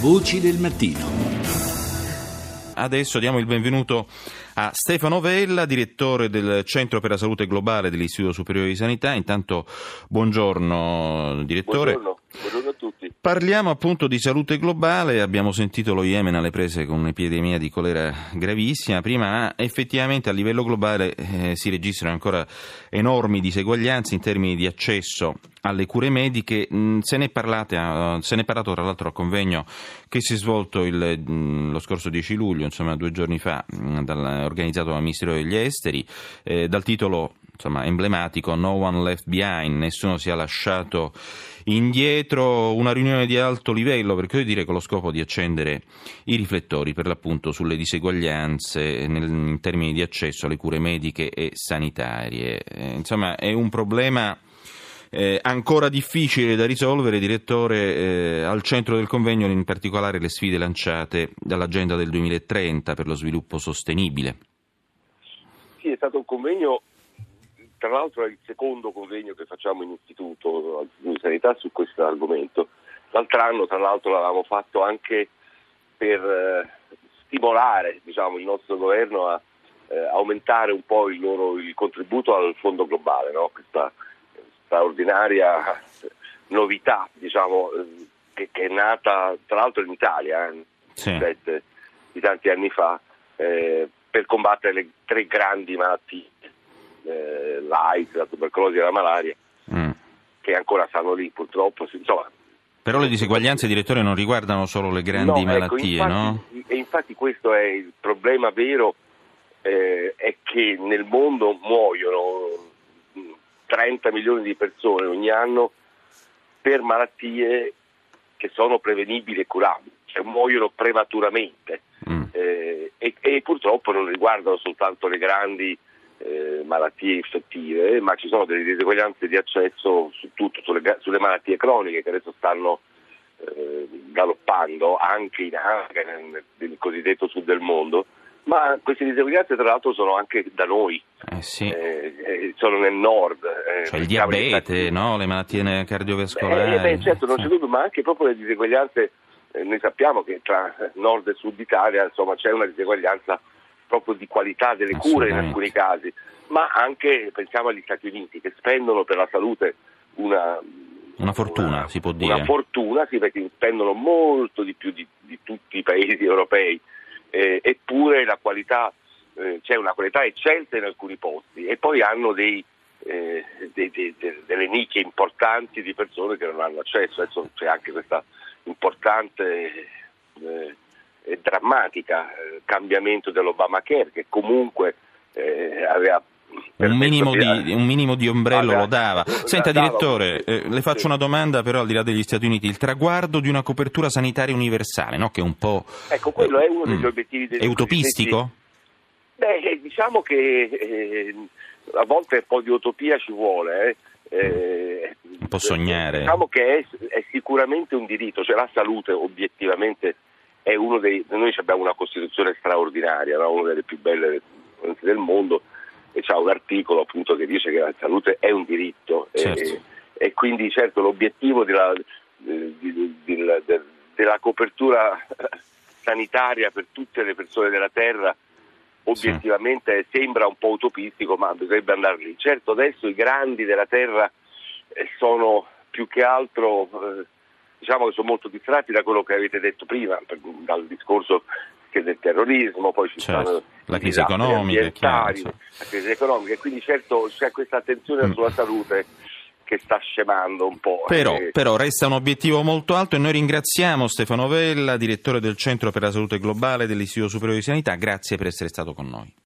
Voci del mattino. Adesso diamo il benvenuto a Stefano Vella, direttore del Centro per la Salute Globale dell'Istituto Superiore di Sanità. Intanto buongiorno direttore. Buongiorno, buongiorno. Parliamo appunto di salute globale, abbiamo sentito lo Yemen alle prese con un'epidemia di colera gravissima, prima effettivamente a livello globale eh, si registrano ancora enormi diseguaglianze in termini di accesso alle cure mediche, mm, se ne, parlate, uh, se ne è parlato tra l'altro al convegno che si è svolto il, mm, lo scorso 10 luglio, insomma due giorni fa, mm, dal, organizzato dal Ministero degli Esteri, eh, dal titolo insomma, emblematico No One Left Behind, nessuno si è lasciato indietro, una riunione di alto livello, per così dire, con lo scopo di accendere i riflettori per l'appunto sulle diseguaglianze nel, in termini di accesso alle cure mediche e sanitarie. Eh, insomma, è un problema eh, ancora difficile da risolvere, direttore, eh, al centro del convegno in particolare le sfide lanciate dall'agenda del 2030 per lo sviluppo sostenibile. Sì, è stato un convegno tra l'altro è il secondo convegno che facciamo in istituto di sanità su questo argomento. L'altro anno, tra l'altro, l'avevamo fatto anche per eh, stimolare diciamo, il nostro governo a eh, aumentare un po' il, loro, il contributo al fondo globale, no? questa straordinaria novità diciamo, eh, che, che, è nata tra l'altro in Italia eh, sì. di tanti anni fa eh, per combattere le tre grandi malattie l'AIDS, la tubercolosi e la malaria, mm. che ancora stanno lì purtroppo. Insomma, però le diseguaglianze, direttore, non riguardano solo le grandi no, malattie, ecco, infatti, no? E infatti questo è il problema vero, eh, è che nel mondo muoiono 30 milioni di persone ogni anno per malattie che sono prevenibili e curabili, cioè muoiono prematuramente mm. eh, e, e, purtroppo non riguardano soltanto le grandi eh, malattie infettive, ma ci sono delle diseguaglianze di accesso su tutto, sulle, sulle malattie croniche che adesso stanno eh, galoppando anche in Africa, nel, nel, cosiddetto sud del mondo, ma queste diseguaglianze tra l'altro sono anche da noi, eh sì. Eh, eh, sono nel nord. cioè il diabete, no? le malattie cardiovascolari. beh, certo, non c'è dubbio, ma anche proprio le diseguaglianze, noi sappiamo che tra nord e sud Italia insomma, c'è una diseguaglianza proprio di qualità delle cure in alcuni casi, ma anche pensiamo agli Stati Uniti che spendono per la salute una, una fortuna, una, si può dire. Una fortuna, sì, perché spendono molto di più di, di tutti i paesi europei, eh, eppure la qualità, eh, c'è una qualità eccelsa in alcuni posti e poi hanno dei, eh, dei, dei, delle nicchie importanti di persone che non hanno accesso. Adesso c'è anche questa importante eh, drammatica eh, cambiamento dell'Obamacare che comunque eh, aveva un minimo, di, un minimo, di, ombrello lo dava. Senta, direttore, eh, le faccio una domanda, però al di là degli Stati Uniti. Il traguardo di una copertura sanitaria universale, no? che è un po'. Ecco, quello è uno degli mm, obiettivi dei È utopistico? Beh, eh, diciamo che eh, a volte un po' di utopia ci vuole. Eh. un po' sognare. Diciamo che è, è sicuramente un diritto, cioè la salute obiettivamente dei, noi abbiamo una Costituzione straordinaria, no? una delle più belle del mondo e c'è un articolo appunto che dice che la salute è un diritto certo. e, e, quindi certo l'obiettivo della, di, di, di, della, copertura sanitaria per tutte le persone della terra obiettivamente sì. sembra un po' utopistico ma dovrebbe andare lì. Certo adesso i grandi della terra eh, sono più che altro eh, diciamo che sono molto distratti da quello che avete detto prima, dal discorso del terrorismo, poi ci certo. sono la crisi economica, chiaro, la crisi economica, e quindi certo c'è questa attenzione mm. sulla salute che sta scemando un po'. Però, e... però, resta un obiettivo molto alto e noi ringraziamo Stefano Vella, direttore del Centro per la Salute Globale dell'Istituto Superiore di Sanità, grazie per essere stato con noi.